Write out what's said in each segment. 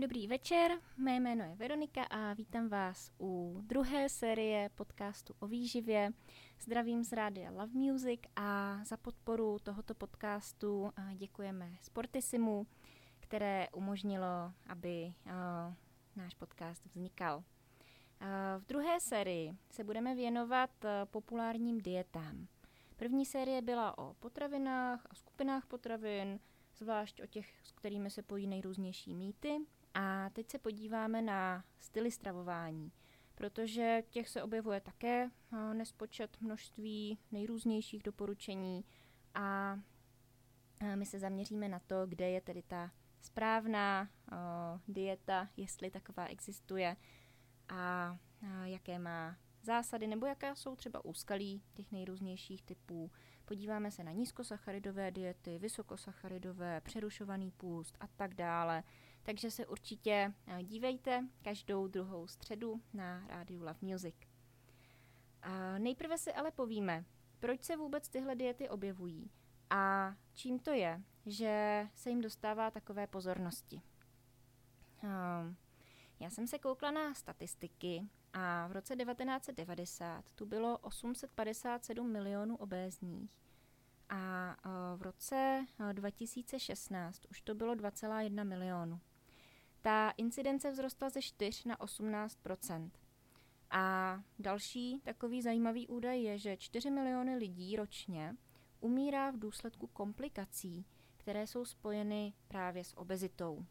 Dobrý večer, mé jméno je Veronika a vítám vás u druhé série podcastu o výživě. Zdravím z rádia Love Music a za podporu tohoto podcastu děkujeme Sportisimu, které umožnilo, aby náš podcast vznikal. V druhé sérii se budeme věnovat populárním dietám. První série byla o potravinách a skupinách potravin, zvlášť o těch, s kterými se pojí nejrůznější mýty. A teď se podíváme na styly stravování, protože těch se objevuje také nespočet množství nejrůznějších doporučení a my se zaměříme na to, kde je tedy ta správná dieta, jestli taková existuje a jaké má zásady nebo jaké jsou třeba úskalí těch nejrůznějších typů. Podíváme se na nízkosacharidové diety, vysokosacharidové, přerušovaný půst a tak dále. Takže se určitě eh, dívejte každou druhou středu na rádiu Love Music. A nejprve si ale povíme, proč se vůbec tyhle diety objevují a čím to je, že se jim dostává takové pozornosti. Um, já jsem se koukla na statistiky a v roce 1990 tu bylo 857 milionů obézních a v roce 2016 už to bylo 2,1 milionu. Ta incidence vzrostla ze 4 na 18% A další takový zajímavý údaj je, že 4 miliony lidí ročně umírá v důsledku komplikací, které jsou spojeny právě s obezitou.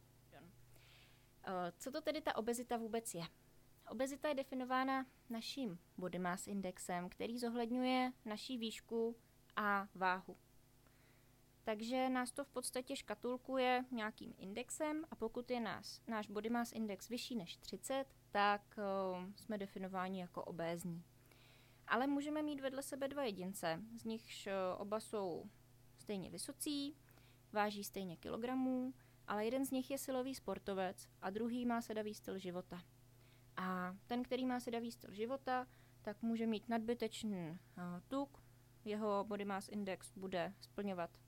Co to tedy ta obezita vůbec je? Obezita je definována naším body mass indexem, který zohledňuje naší výšku a váhu. Takže nás to v podstatě škatulkuje nějakým indexem a pokud je nás, náš body mass index vyšší než 30, tak uh, jsme definováni jako obézní. Ale můžeme mít vedle sebe dva jedince, z nichž uh, oba jsou stejně vysocí, váží stejně kilogramů, ale jeden z nich je silový sportovec a druhý má sedavý styl života. A ten, který má sedavý styl života, tak může mít nadbytečný uh, tuk, jeho body mass index bude splňovat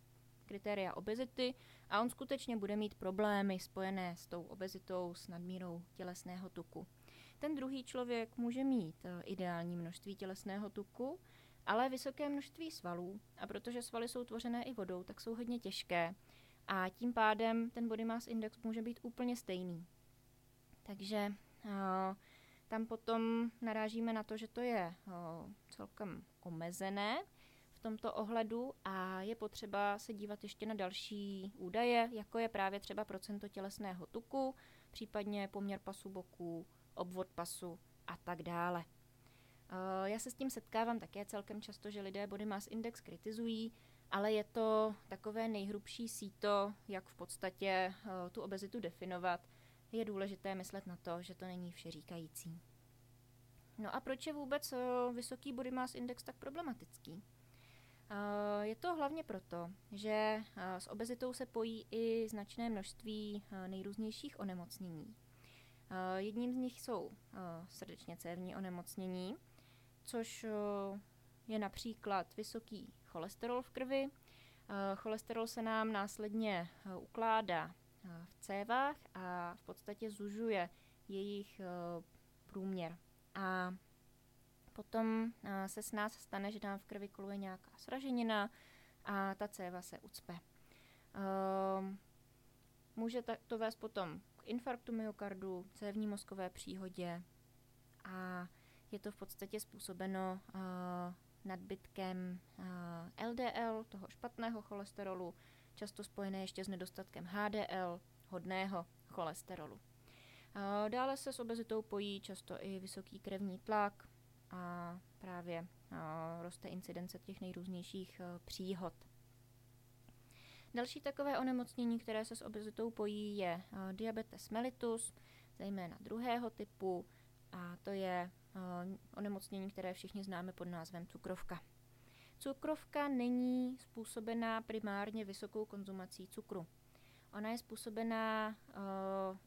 kritéria obezity a on skutečně bude mít problémy spojené s tou obezitou, s nadmírou tělesného tuku. Ten druhý člověk může mít uh, ideální množství tělesného tuku, ale vysoké množství svalů a protože svaly jsou tvořené i vodou, tak jsou hodně těžké a tím pádem ten body mass index může být úplně stejný. Takže uh, tam potom narážíme na to, že to je uh, celkem omezené v tomto ohledu a je potřeba se dívat ještě na další údaje, jako je právě třeba procento tělesného tuku, případně poměr pasu boků, obvod pasu a tak dále. Uh, já se s tím setkávám také celkem často, že lidé body mass index kritizují, ale je to takové nejhrubší síto, jak v podstatě uh, tu obezitu definovat. Je důležité myslet na to, že to není vše říkající. No a proč je vůbec uh, vysoký body mass index tak problematický? Uh, je to hlavně proto, že uh, s obezitou se pojí i značné množství uh, nejrůznějších onemocnění. Jedním z nich jsou srdečně cévní onemocnění, což je například vysoký cholesterol v krvi. Eh, cholesterol se nám následně eh, ukládá eh, v cévách a v podstatě zužuje jejich průměr. A potom se s nás stane, že nám v krvi koluje nějaká sraženina a ta céva se ucpe. Může to vést potom k infarktu myokardu, cévní mozkové příhodě a je to v podstatě způsobeno nadbytkem LDL, toho špatného cholesterolu, často spojené ještě s nedostatkem HDL, hodného cholesterolu. Dále se s obezitou pojí často i vysoký krevní tlak a právě roste incidence těch nejrůznějších příhod. Další takové onemocnění, které se s obezitou pojí, je diabetes mellitus, zejména druhého typu, a to je Eh, onemocnění, které všichni známe pod názvem cukrovka. Cukrovka není způsobená primárně vysokou konzumací cukru. Ona je způsobená, eh,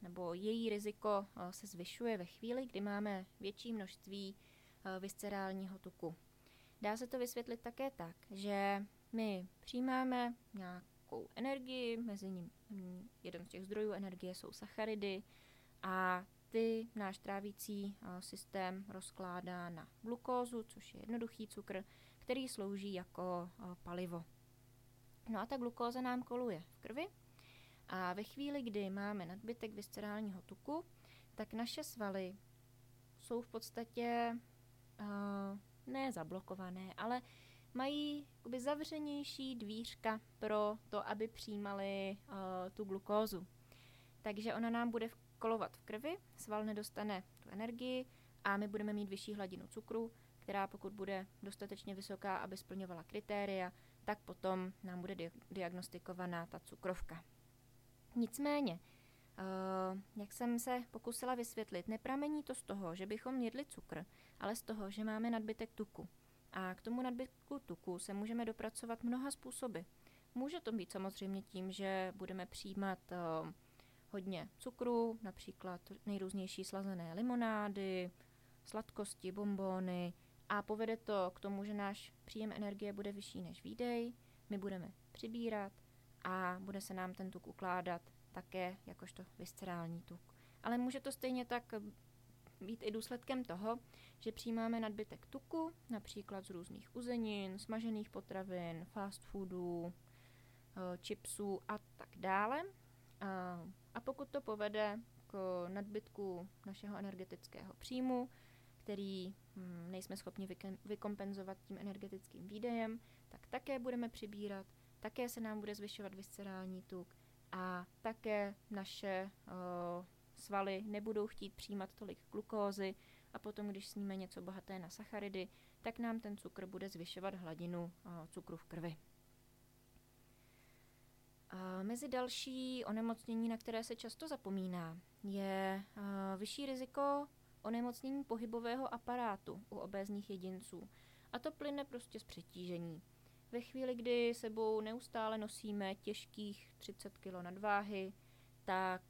nebo její riziko eh, se zvyšuje ve chvíli, kdy máme větší množství viscerálního tuku. Dá se to vysvětlit také tak, že my přijímáme nějakou energii, mezi, ním, jeden z těch zdrojů energie jsou sacharidy a ty náš trávící systém rozkládá na glukózu, což je jednoduchý cukr, který slouží jako palivo. No a ta glukóza nám koluje v krvi a ve chvíli, kdy máme nadbytek viscerálního tuku, tak naše svaly jsou v podstatě uh, ne zablokované, ale mají jakoby zavřenější dvířka pro to, aby přijímali uh, tu glukózu. Takže ona nám bude kolovat v krvi, sval nedostane tu energii a my budeme mít vyšší hladinu cukru, která pokud bude dostatečně vysoká, aby splňovala kritéria, tak potom nám bude diagnostikovaná ta cukrovka. Nicméně, Uh, jak jsem se pokusila vysvětlit, nepramení to z toho, že bychom jedli cukr, ale z toho, že máme nadbytek tuku. A k tomu nadbytku tuku se můžeme dopracovat mnoha způsoby. Může to být samozřejmě tím, že budeme přijímat uh, hodně cukru, například nejrůznější slazené limonády, sladkosti, bombóny a povede to k tomu, že náš příjem energie bude vyšší než výdej, my budeme přibírat a bude se nám ten tuk ukládat také jakožto viscerální tuk. Ale může to stejně tak být i důsledkem toho, že přijímáme nadbytek tuku, například z různých uzenin, smažených potravin, fast foodů, eh, chipsů a tak dále. A pokud to povede k nadbytku našeho energetického příjmu, který hm, nejsme schopni vykompenzovat tím energetickým výdejem, tak také budeme přibírat, také se nám bude zvyšovat viscerální tuk a také naše uh, svaly nebudou chtít přijímat tolik glukózy a potom, když sníme něco bohaté na sacharidy, tak nám ten cukr bude zvyšovat hladinu uh, cukru v krvi. Uh, mezi další onemocnění, na které se často zapomíná, je uh, vyšší riziko onemocnění pohybového aparátu u obézních jedinců. A to plyne prostě z přetížení. Ve chvíli, kdy sebou neustále nosíme těžkých 30 kg nadváhy, tak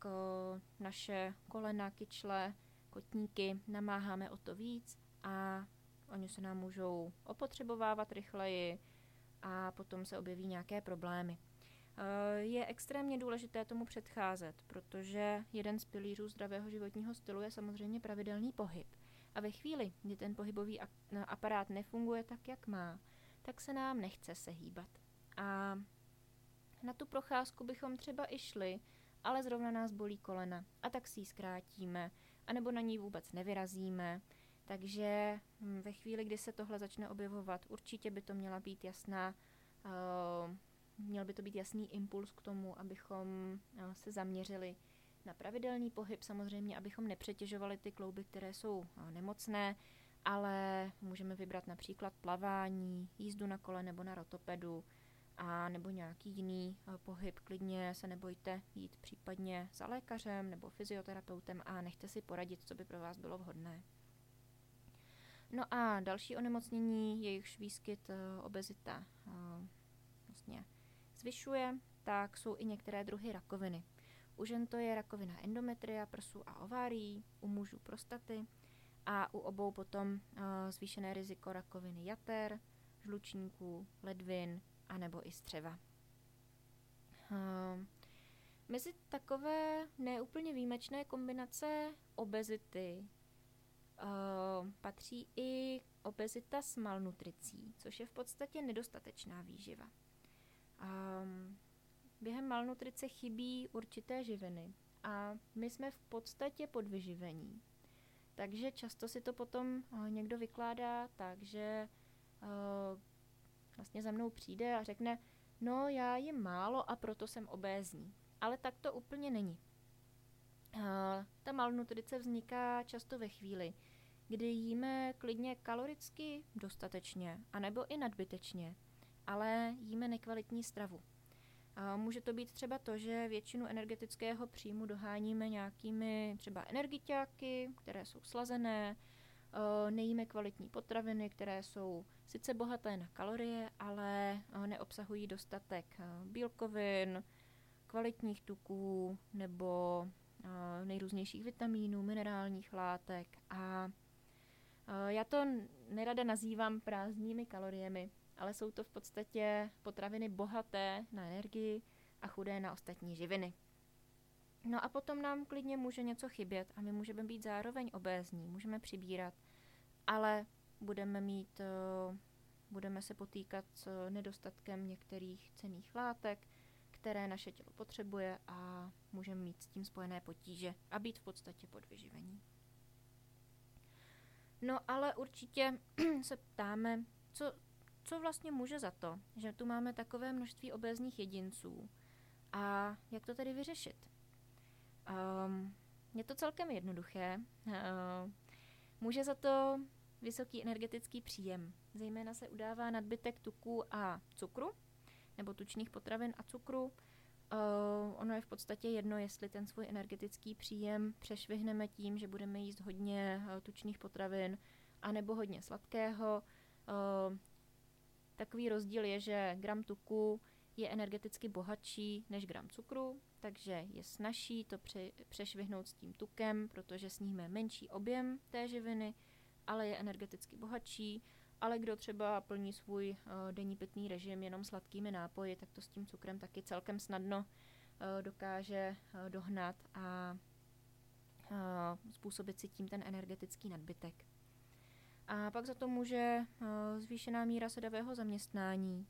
naše kolena, kyčle, kotníky namáháme o to víc a oni se nám můžou opotřebovávat rychleji a potom se objeví nějaké problémy. Je extrémně důležité tomu předcházet, protože jeden z pilířů zdravého životního stylu je samozřejmě pravidelný pohyb. A ve chvíli, kdy ten pohybový aparát nefunguje tak, jak má, tak se nám nechce se hýbat. A na tu procházku bychom třeba i šli, ale zrovna nás bolí kolena a tak si ji zkrátíme, anebo na ní vůbec nevyrazíme. Takže hm, ve chvíli, kdy se tohle začne objevovat, určitě by to měla být jasná uh, Měl by to být jasný impuls k tomu, abychom eh, se zaměřili na pravidelný pohyb, samozřejmě, abychom nepřetěžovali ty klouby, které jsou eh, nemocné, ale můžeme vybrat například plavání, jízdu na kole nebo na rotopedu, a nebo nějaký jiný eh, pohyb, klidně se nebojte jít případně za lékařem nebo fyzioterapeutem a nechte si poradit, co by pro vás bylo vhodné. No a další onemocnění, jejichž výskyt obezita vlastně zvyšuje, tak jsou i některé druhy rakoviny. U žen to je rakovina endometria, prsu a ovárií, u mužů prostaty a u obou potom uh, zvýšené riziko rakoviny jater, žlučníků, ledvin a nebo i střeva. Mezi takové neúplně výjimečné kombinace obezity uh, patří i obezita s malnutricí, což je v podstatě nedostatečná výživa. Um, během malnutrice chybí určité živiny a my jsme v podstatě podvyživení. Takže často si to potom uh, někdo vykládá tak, že uh, vlastně za mnou přijde a řekne, no já jim málo a proto jsem obézní. Ale tak to úplně není. Uh, ta malnutrice vzniká často ve chvíli, kdy jíme klidně kaloricky dostatečně, anebo i nadbytečně, ale jíme nekvalitní stravu. Může to být třeba to, že většinu energetického příjmu doháníme nějakými třeba energiťáky, které jsou slazené, nejíme kvalitní potraviny, které jsou sice bohaté na kalorie, ale neobsahují dostatek bílkovin, kvalitních tuků nebo nejrůznějších vitamínů, minerálních látek. A já to nerada nazývám prázdnými kaloriemi, ale jsou to v podstatě potraviny bohaté na energii a chudé na ostatní živiny. No a potom nám klidně může něco chybět a my můžeme být zároveň obézní, můžeme přibírat, ale budeme mít, eh, budeme se potýkat s nedostatkem některých cených látek, které naše tělo potřebuje a můžeme mít s tím spojené potíže a být v podstatě podvyživení. No ale určitě se ptáme, co, co vlastně může za to, že tu máme takové množství obézních jedinců a jak to tedy vyřešit. Um, je to celkem jednoduché. Uh, může za to vysoký energetický příjem. Zejména se udává nadbytek tuků a cukru, nebo tučných potravin a cukru. Uh, ono je v podstatě jedno, jestli ten svůj energetický příjem přešvihneme tím, že budeme jíst hodně uh, tučných potravin, anebo hodně sladkého. Uh, takový rozdíl je, že gram tuku je energeticky bohatší než gram cukru, takže je snažší to pře- přešvihnout s tím tukem, protože sníme menší objem té živiny, ale je energeticky bohatší. Ale kdo třeba plní svůj uh, denní pitný režim jenom sladkými nápoji, tak to s tím cukrem taky celkem snadno uh, dokáže uh, dohnat a způsobit si tím ten energetický nadbytek. A pak za to může uh, zvýšená míra sedavého zaměstnání,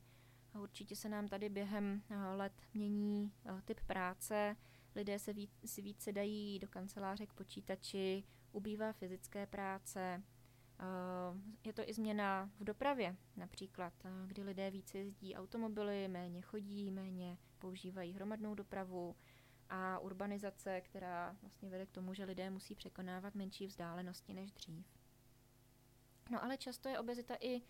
Určitě se nám tady během eh, let mění eh, typ práce, lidé se víc, si více dají do kanceláře k počítači, ubývá fyzické práce. Eh, je to i změna v dopravě, například, kdy lidé více jezdí automobily, méně chodí, méně používají hromadnou dopravu a urbanizace, která vlastně vede k tomu, že lidé musí překonávat menší vzdálenosti než dřív. No ale často je obezita i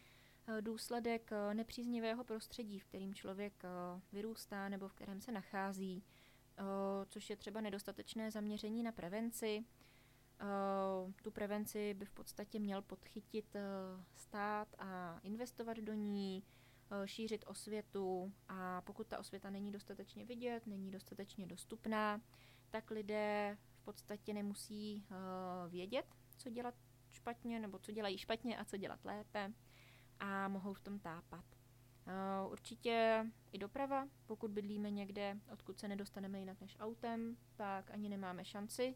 Eh, důsledek eh, nepříznivého prostředí, v kterým člověk eh, vyrůstá nebo v kterém se nachází, což je třeba nedostatečné zaměření na prevenci. Tu prevenci by v podstatě měl podchytit stát a investovat do ní, šířit osvětu a pokud ta osvěta není dostatečně vidět, není dostatečně dostupná, tak lidé v podstatě nemusí vědět, co dělat špatně nebo co dělají špatně a co dělat lépe a mohou v tom tápat. Uh, určitě i doprava, pokud bydlíme někde, odkud se nedostaneme jinak než autem, tak ani nemáme šanci.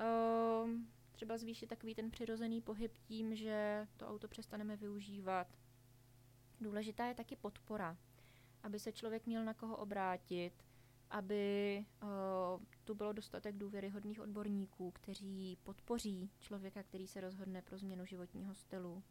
Uh, třeba zvýšit takový ten přirozený pohyb tím, že to auto přestaneme využívat. Důležitá je taky podpora, aby se člověk měl na koho obrátit, aby uh, tu bylo dostatek důvěryhodných odborníků, kteří podpoří člověka, který se rozhodne pro změnu životního stylu.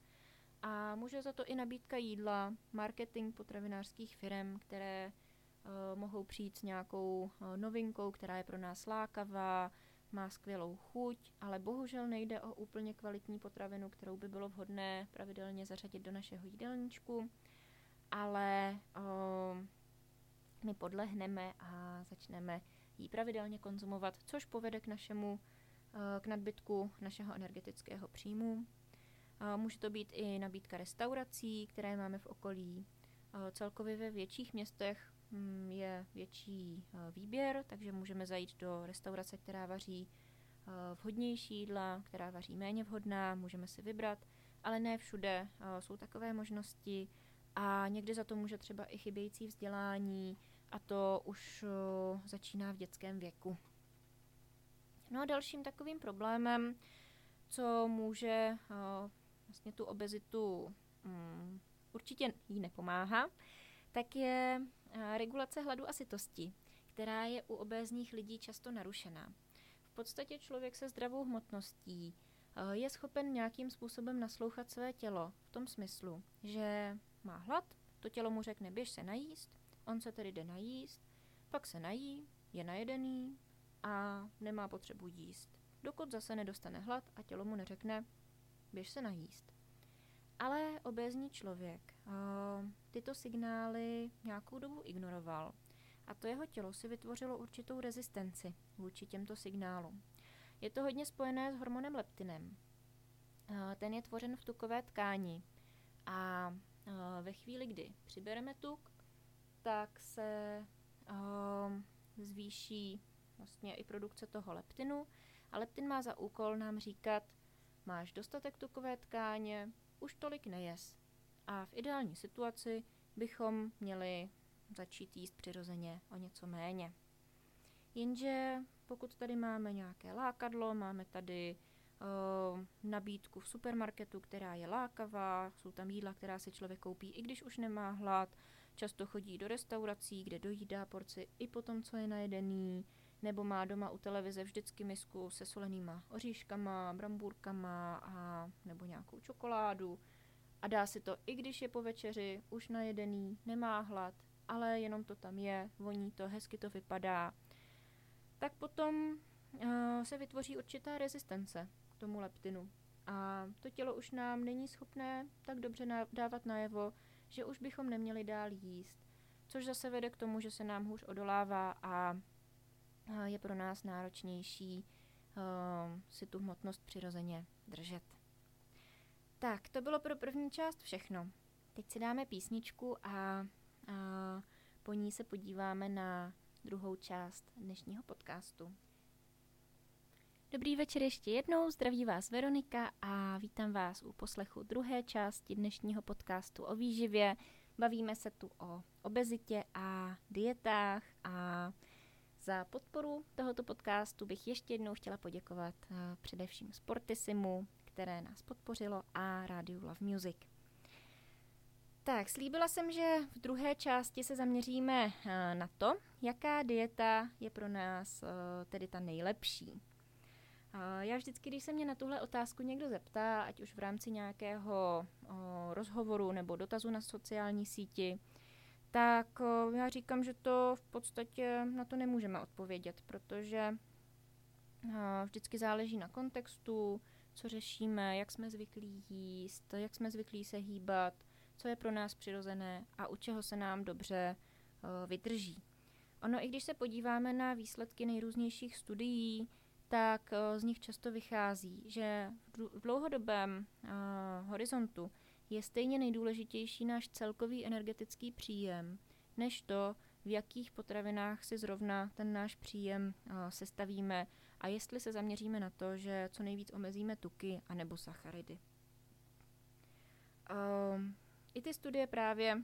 A může za to i nabídka jídla, marketing potravinářských firm, které uh, mohou přijít s nějakou uh, novinkou, která je pro nás lákavá, má skvělou chuť, ale bohužel nejde o úplně kvalitní potravinu, kterou by bylo vhodné pravidelně zařadit do našeho jídelníčku, ale uh, my podlehneme a začneme ji pravidelně konzumovat, což povede k našemu k nadbytku našeho energetického příjmu Může to být i nabídka restaurací, které máme v okolí. Celkově ve větších městech mm, je větší výběr, takže můžeme zajít do restaurace, která vaří vhodnější jídla, která vaří méně vhodná, můžeme si vybrat, ale ne všude jsou takové možnosti a někdy za to může třeba i chybějící vzdělání a to už začíná v dětském věku. No a dalším takovým problémem, co může vlastně tu obezitu um, určitě jí nepomáhá, tak je uh, regulace hladu a sytosti, která je u obézních lidí často narušená. V podstatě člověk se zdravou hmotností je schopen nějakým způsobem naslouchat své tělo v tom smyslu, že má hlad, to tělo mu řekne běž se najíst, on se tedy jde najíst, pak se nají, je najedený a nemá potřebu jíst. Dokud zase nedostane hlad a tělo mu neřekne běž se najíst. Ale obézní člověk uh, tyto signály nějakou dobu ignoroval a to jeho tělo si vytvořilo určitou rezistenci vůči těmto signálům. Je to hodně spojené s hormonem leptinem. Uh, ten je tvořen v tukové tkáni a uh, ve chvíli, kdy přibereme tuk, tak se uh, zvýší vlastně i produkce toho leptinu a leptin má za úkol nám říkat, máš dostatek tukové tkáně, už tolik nejes. A v ideální situaci bychom měli začít jíst přirozeně o něco méně. Jenže pokud tady máme nějaké lákadlo, máme tady uh, nabídku v supermarketu, která je lákavá, jsou tam jídla, která si člověk koupí, i když už nemá hlad, často chodí do restaurací, kde dojídá porci i po tom, co je najedený, nebo má doma u televize vždycky misku se solenýma oříškama, brambůrkama a nebo nějakou čokoládu a dá si to, i když je po večeři, už najedený, nemá hlad, ale jenom to tam je, voní to, hezky to vypadá, tak potom uh, se vytvoří určitá rezistence k tomu leptinu. A to tělo už nám není schopné tak dobře dávat najevo, že už bychom neměli dál jíst, což zase vede k tomu, že se nám hůř odolává a je pro nás náročnější uh, si tu hmotnost přirozeně držet. Tak, to bylo pro první část všechno. Teď si dáme písničku a, a po ní se podíváme na druhou část dnešního podcastu. Dobrý večer ještě jednou, zdraví vás Veronika a vítám vás u poslechu druhé části dnešního podcastu o výživě. Bavíme se tu o obezitě a dietách a za podporu tohoto podcastu bych ještě jednou chtěla poděkovat uh, především Sportisimu, které nás podpořilo, a rádiu Love Music. Tak, slíbila jsem, že v druhé části se zaměříme uh, na to, jaká dieta je pro nás uh, tedy ta nejlepší. Já vždycky, když se mě na tuhle otázku někdo zeptá, ať už v rámci nějakého rozhovoru nebo dotazu na sociální síti, tak já říkám, že to v podstatě na to nemůžeme odpovědět, protože vždycky záleží na kontextu, co řešíme, jak jsme zvyklí jíst, jak jsme zvyklí se hýbat, co je pro nás přirozené a u čeho se nám dobře vydrží. Ono, i když se podíváme na výsledky nejrůznějších studií, tak z nich často vychází, že v dlouhodobém horizontu je stejně nejdůležitější náš celkový energetický příjem, než to, v jakých potravinách si zrovna ten náš příjem uh, sestavíme a jestli se zaměříme na to, že co nejvíc omezíme tuky anebo sacharidy. Uh, I ty studie právě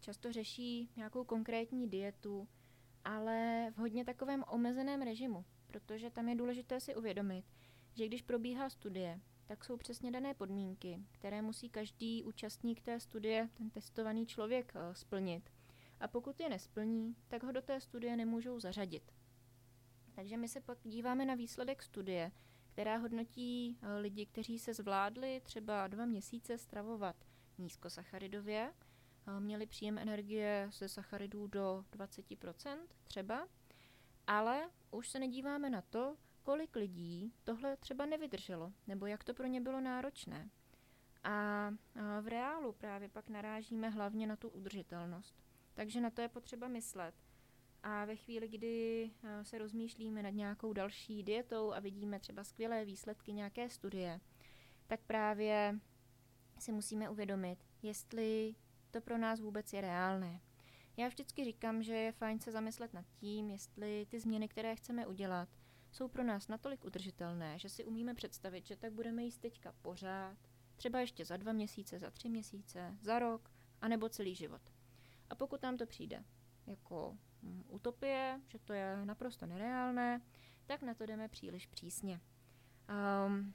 často řeší nějakou konkrétní dietu, ale v hodně takovém omezeném režimu, protože tam je důležité si uvědomit, že když probíhá studie, tak jsou přesně dané podmínky, které musí každý účastník té studie, ten testovaný člověk, eh, splnit. A pokud je nesplní, tak ho do té studie nemůžou zařadit. Takže my se pak díváme na výsledek studie, která hodnotí eh, lidi, kteří se zvládli třeba dva měsíce stravovat nízkosacharidově, eh, měli příjem energie ze sacharidů do 20% třeba, ale už se nedíváme na to, kolik lidí tohle třeba nevydrželo, nebo jak to pro ně bylo náročné. A v reálu právě pak narážíme hlavně na tu udržitelnost. Takže na to je potřeba myslet. A ve chvíli, kdy se rozmýšlíme nad nějakou další dietou a vidíme třeba skvělé výsledky nějaké studie, tak právě si musíme uvědomit, jestli to pro nás vůbec je reálné. Já vždycky říkám, že je fajn se zamyslet nad tím, jestli ty změny, které chceme udělat, jsou pro nás natolik udržitelné, že si umíme představit, že tak budeme jíst teďka pořád, třeba ještě za dva měsíce, za tři měsíce, za rok, anebo celý život. A pokud nám to přijde jako hm, utopie, že to je naprosto nereálné, tak na to jdeme příliš přísně. Um,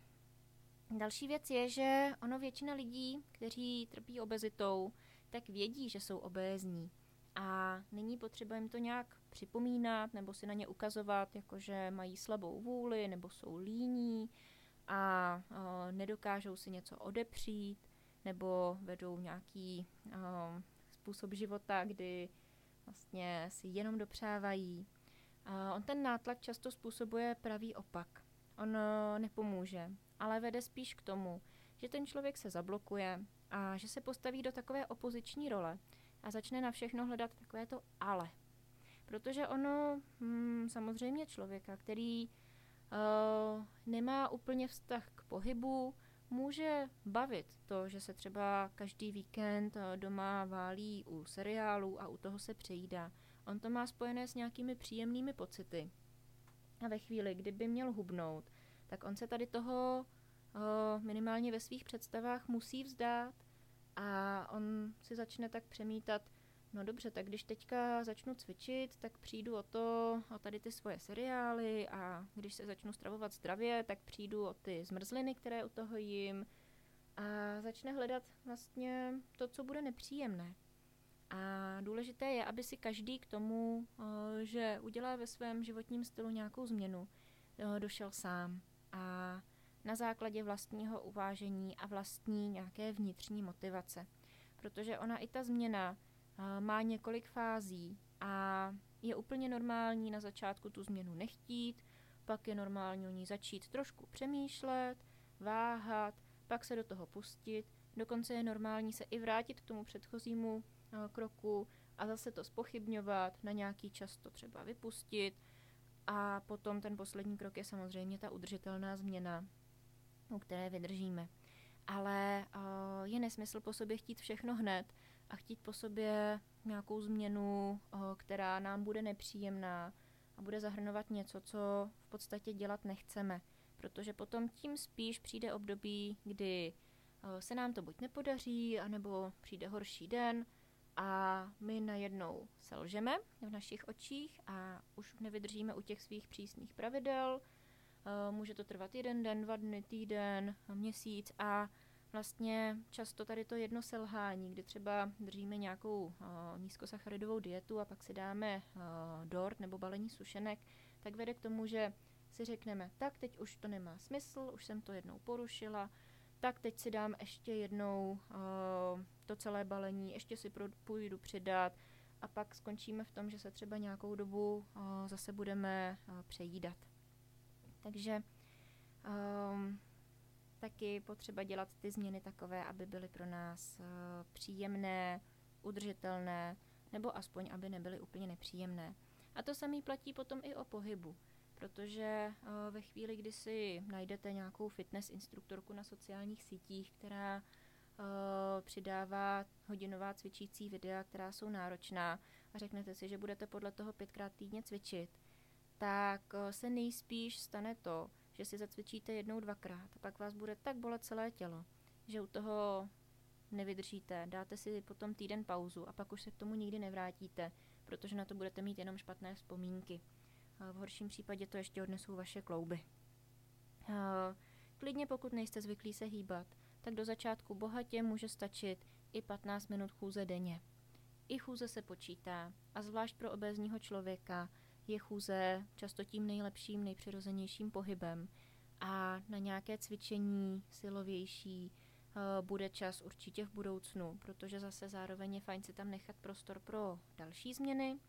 další věc je, že ono většina lidí, kteří trpí obezitou, tak vědí, že jsou obézní a není potřeba jim to nějak připomínat nebo si na ně ukazovat, jakože mají slabou vůli nebo jsou líní a uh, nedokážou si něco odepřít nebo vedou nějaký uh, způsob života, kdy vlastně si jenom dopřávají. Uh, on ten nátlak často způsobuje pravý opak. On uh, nepomůže, ale vede spíš k tomu, že ten člověk se zablokuje a že se postaví do takové opoziční role, a začne na všechno hledat takové to ale. Protože ono hmm, samozřejmě člověka, který uh, nemá úplně vztah k pohybu, může bavit to, že se třeba každý víkend uh, doma válí u seriálu a u toho se přejídá. On to má spojené s nějakými příjemnými pocity. A ve chvíli, kdyby měl hubnout, tak on se tady toho uh, minimálně ve svých představách musí vzdát a on si začne tak přemítat, no dobře, tak když teďka začnu cvičit, tak přijdu o to, o tady ty svoje seriály a když se začnu stravovat zdravě, tak přijdu o ty zmrzliny, které u toho jim a začne hledat vlastně to, co bude nepříjemné. A důležité je, aby si každý k tomu, že udělá ve svém životním stylu nějakou změnu, došel sám. A na základě vlastního uvážení a vlastní nějaké vnitřní motivace. Protože ona i ta změna uh, má několik fází a je úplně normální na začátku tu změnu nechtít, pak je normální o ní začít trošku přemýšlet, váhat, pak se do toho pustit, dokonce je normální se i vrátit k tomu předchozímu uh, kroku a zase to spochybňovat, na nějaký čas to třeba vypustit. A potom ten poslední krok je samozřejmě ta udržitelná změna, které vydržíme. Ale uh, je nesmysl po sobě chtít všechno hned a chtít po sobě nějakou změnu, uh, která nám bude nepříjemná a bude zahrnovat něco, co v podstatě dělat nechceme. Protože potom tím spíš přijde období, kdy uh, se nám to buď nepodaří, anebo přijde horší den a my najednou selžeme v našich očích a už nevydržíme u těch svých přísných pravidel, může to trvat jeden den, dva dny, týden, měsíc a vlastně často tady to jedno selhání, kdy třeba držíme nějakou uh, nízkosacharidovou dietu a pak si dáme uh, dort nebo balení sušenek, tak vede k tomu, že si řekneme, tak teď už to nemá smysl, už jsem to jednou porušila, tak teď si dám ještě jednou uh, to celé balení, ještě si půjdu přidat a pak skončíme v tom, že se třeba nějakou dobu uh, zase budeme uh, přejídat. Takže um, taky potřeba dělat ty změny takové, aby byly pro nás uh, příjemné, udržitelné, nebo aspoň, aby nebyly úplně nepříjemné. A to samé platí potom i o pohybu, protože uh, ve chvíli, kdy si najdete nějakou fitness instruktorku na sociálních sítích, která uh, přidává hodinová cvičící videa, která jsou náročná a řeknete si, že budete podle toho pětkrát týdně cvičit, tak eh, se nejspíš stane to, že si zacvičíte jednou, dvakrát a pak vás bude tak bolet celé tělo, že u toho nevydržíte, dáte si potom týden pauzu a pak už se k tomu nikdy nevrátíte, protože na to budete mít jenom špatné vzpomínky. V horším případě to ještě odnesou vaše klouby. A klidně pokud nejste zvyklí se hýbat, tak do začátku bohatě může stačit i 15 minut chůze denně. I chůze se počítá a zvlášť pro obézního člověka je chůze často tím nejlepším, nejpřirozenějším pohybem. A na nějaké cvičení silovější uh, bude čas určitě v budoucnu, protože zase zároveň je fajn si tam nechat prostor pro další změny.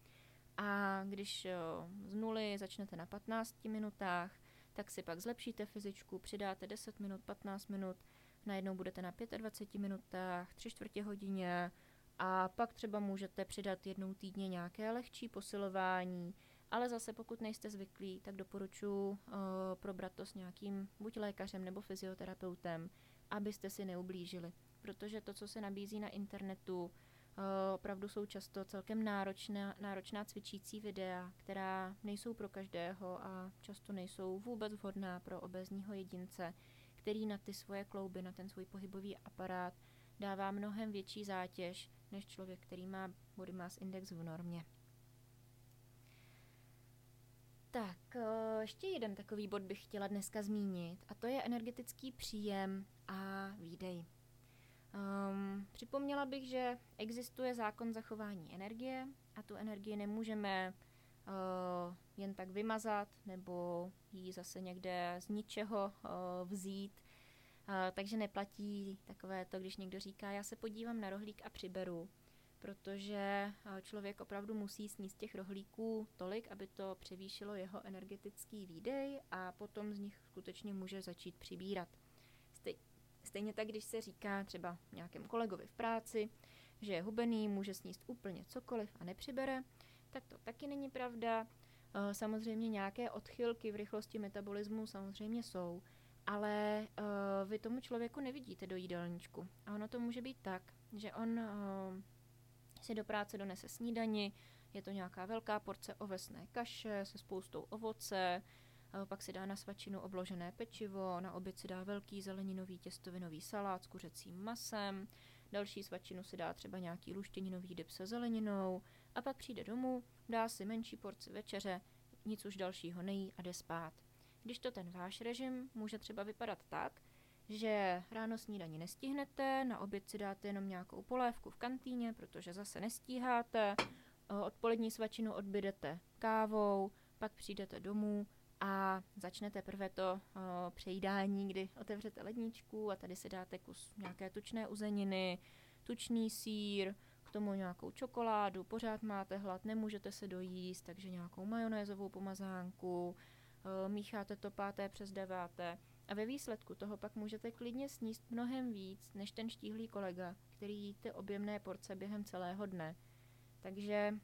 A když uh, z nuly začnete na 15 minutách, tak si pak zlepšíte fyzičku, přidáte 10 minut, 15 minut, najednou budete na 25 minutách, 3 čtvrtě hodině a pak třeba můžete přidat jednou týdně nějaké lehčí posilování, ale zase pokud nejste zvyklí, tak doporučuji uh, probrat to s nějakým buď lékařem nebo fyzioterapeutem, abyste si neublížili. Protože to, co se nabízí na internetu, uh, opravdu jsou často celkem náročná, náročná cvičící videa, která nejsou pro každého a často nejsou vůbec vhodná pro obezního jedince, který na ty svoje klouby, na ten svůj pohybový aparát dává mnohem větší zátěž než člověk, který má body mass index v normě. Tak, eh, ještě jeden takový bod bych chtěla dneska zmínit, a to je energetický příjem a výdej. Um, připomněla bych, že existuje zákon zachování energie a tu energii nemůžeme uh, jen tak vymazat nebo ji zase někde z ničeho uh, vzít. Uh, takže neplatí takové to, když někdo říká, já se podívám na rohlík a přiberu protože eh, člověk opravdu musí sníst těch rohlíků tolik, aby to převýšilo jeho energetický výdej a potom z nich skutečně může začít přibírat. Stejně tak, když se říká třeba nějakém kolegovi v práci, že je hubený, může sníst úplně cokoliv a nepřibere, tak to taky není pravda. Eh, samozřejmě nějaké odchylky v rychlosti metabolismu samozřejmě jsou, ale uh, vy tomu člověku nevidíte do jídelníčku. A ono to může být tak, že on si do práce donese snídani, je to nějaká velká porce ovesné kaše se spoustou ovoce, pak si dá na svačinu obložené pečivo, na oběd si dá velký zeleninový těstovinový salát s kuřecím masem, další svačinu si dá třeba nějaký luštěninový dip se zeleninou a pak přijde domů, dá si menší porci večeře, nic už dalšího nejí a jde spát. Když to ten váš režim může třeba vypadat tak, že ráno snídaní nestihnete, na oběd si dáte jenom nějakou polévku v kantýně, protože zase nestíháte, odpolední svačinu odbydete kávou, pak přijdete domů a začnete prvé to uh, přejídání, kdy otevřete ledničku a tady si dáte kus nějaké tučné uzeniny, tučný sír, k tomu nějakou čokoládu, pořád máte hlad, nemůžete se dojíst, takže nějakou majonézovou pomazánku, uh, mícháte to páté přes deváté a ve výsledku toho pak můžete klidně sníst mnohem víc než ten štíhlý kolega, který jí ty objemné porce během celého dne. Takže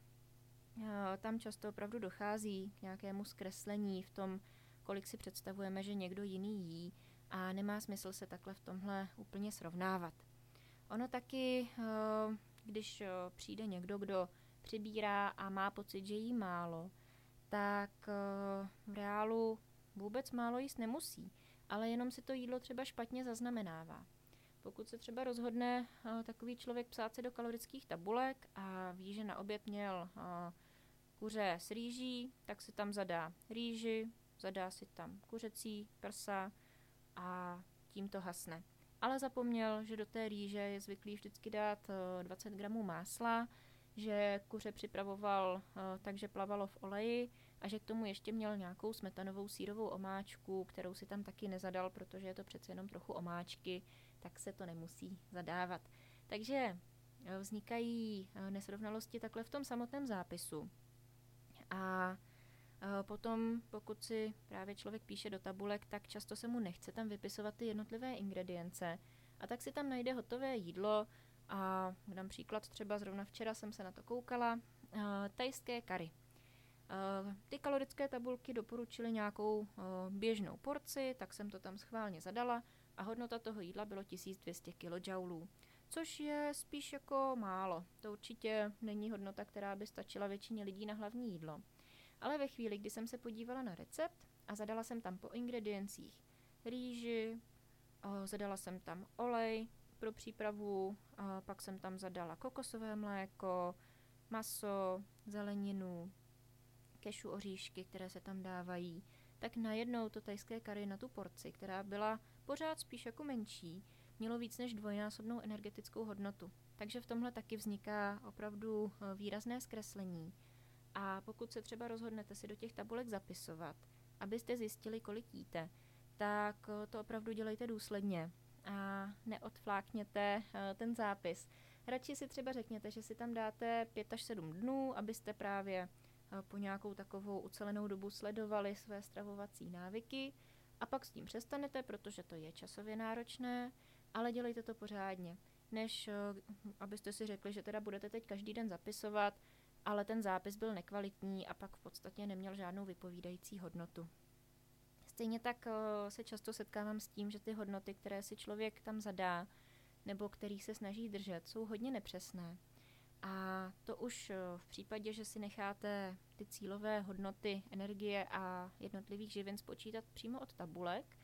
tam často opravdu dochází k nějakému zkreslení v tom, kolik si představujeme, že někdo jiný jí a nemá smysl se takhle v tomhle úplně srovnávat. Ono taky, když přijde někdo, kdo přibírá a má pocit, že jí málo, tak v reálu vůbec málo jíst nemusí, ale jenom si to jídlo třeba špatně zaznamenává. Pokud se třeba rozhodne uh, takový člověk psát se do kalorických tabulek a ví, že na oběd měl uh, kuře s rýží, tak si tam zadá rýži, zadá si tam kuřecí prsa a tím to hasne. Ale zapomněl, že do té rýže je zvyklý vždycky dát uh, 20 gramů másla, že kuře připravoval takže plavalo v oleji a že k tomu ještě měl nějakou smetanovou sírovou omáčku, kterou si tam taky nezadal, protože je to přece jenom trochu omáčky, tak se to nemusí zadávat. Takže eh, vznikají eh, nesrovnalosti takhle v tom samotném zápisu. A eh, potom, pokud si právě člověk píše do tabulek, tak často se mu nechce tam vypisovat ty jednotlivé ingredience. A tak si tam najde hotové jídlo a dám příklad, třeba zrovna včera jsem se na to koukala, tajské kary. Ty kalorické tabulky doporučily nějakou běžnou porci, tak jsem to tam schválně zadala a hodnota toho jídla bylo 1200 kJ, což je spíš jako málo. To určitě není hodnota, která by stačila většině lidí na hlavní jídlo. Ale ve chvíli, kdy jsem se podívala na recept a zadala jsem tam po ingrediencích rýži, zadala jsem tam olej pro přípravu, pak jsem tam zadala kokosové mléko, maso, zeleninu, kešu oříšky, které se tam dávají, tak najednou to tajské kary na tu porci, která byla pořád spíš jako menší, mělo víc než dvojnásobnou energetickou hodnotu. Takže v tomhle taky vzniká opravdu eh, výrazné zkreslení. A pokud se třeba rozhodnete si do těch tabulek zapisovat, abyste zjistili, kolik jíte, tak eh, to opravdu dělejte důsledně a neodflákněte eh, ten zápis. Radši si třeba řekněte, že si tam dáte 5 až 7 dnů, abyste právě po nějakou takovou ucelenou dobu sledovali své stravovací návyky a pak s tím přestanete, protože to je časově náročné, ale dělejte to pořádně, než eh, abyste si řekli, že teda budete teď každý den zapisovat, ale ten zápis byl nekvalitní a pak v podstatě neměl žádnou vypovídající hodnotu. Stejně tak eh, se často setkávám s tím, že ty hodnoty, které si člověk tam zadá, nebo který se snaží držet, jsou hodně nepřesné. A to už eh, v případě, že si necháte ty cílové hodnoty energie a jednotlivých živin spočítat přímo od tabulek,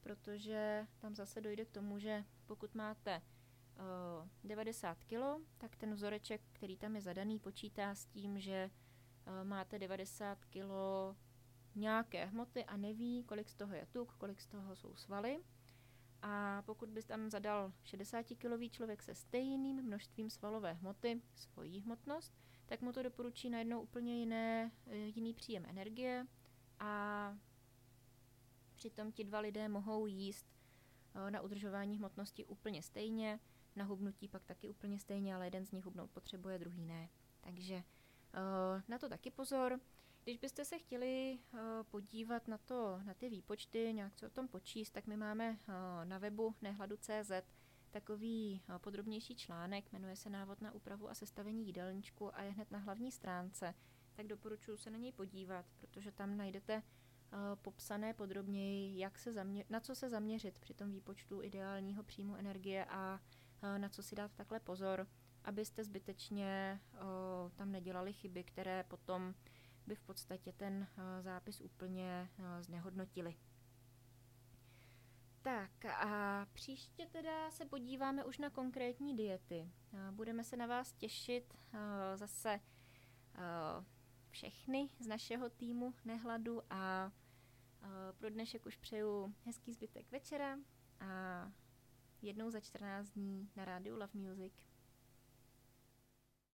protože tam zase dojde k tomu, že pokud máte uh, eh, 90 kg, tak ten vzoreček, který tam je zadaný, počítá s tím, že uh, máte 90 kg nějaké hmoty a neví, kolik z toho je tuk, kolik z toho jsou svaly. A pokud bys tam zadal 60-kilový člověk se stejným množstvím svalové hmoty, svojí hmotnost, tak mu to doporučí najednou úplně jiné, eh, jiný příjem energie a přitom ti dva lidé mohou jíst eh, na udržování hmotnosti úplně stejně, na hubnutí pak taky úplně stejně, ale jeden z nich hubnout potřebuje, druhý ne. Takže eh, na to taky pozor. Když byste se chtěli uh, podívat na, to, na ty výpočty, nějak co o tom počíst, tak my máme uh, na webu nehladu.cz takový uh, podrobnější článek, jmenuje se Návod na úpravu a sestavení jídelníčku a je hned na hlavní stránce, tak doporučuji se na něj podívat, protože tam najdete popsané podrobněji, jak se zamě- na co se zaměřit při tom výpočtu ideálního příjmu energie a na co si dát takhle pozor, abyste zbytečně tam nedělali chyby, které potom by v podstatě ten eh, zápis úplně eh, znehodnotili. Tak a příště teda se podíváme už na konkrétní diety. Budeme se na vás těšit zase všechny z našeho týmu Nehladu a pro dnešek už přeju hezký zbytek večera a jednou za 14 dní na rádiu Love Music.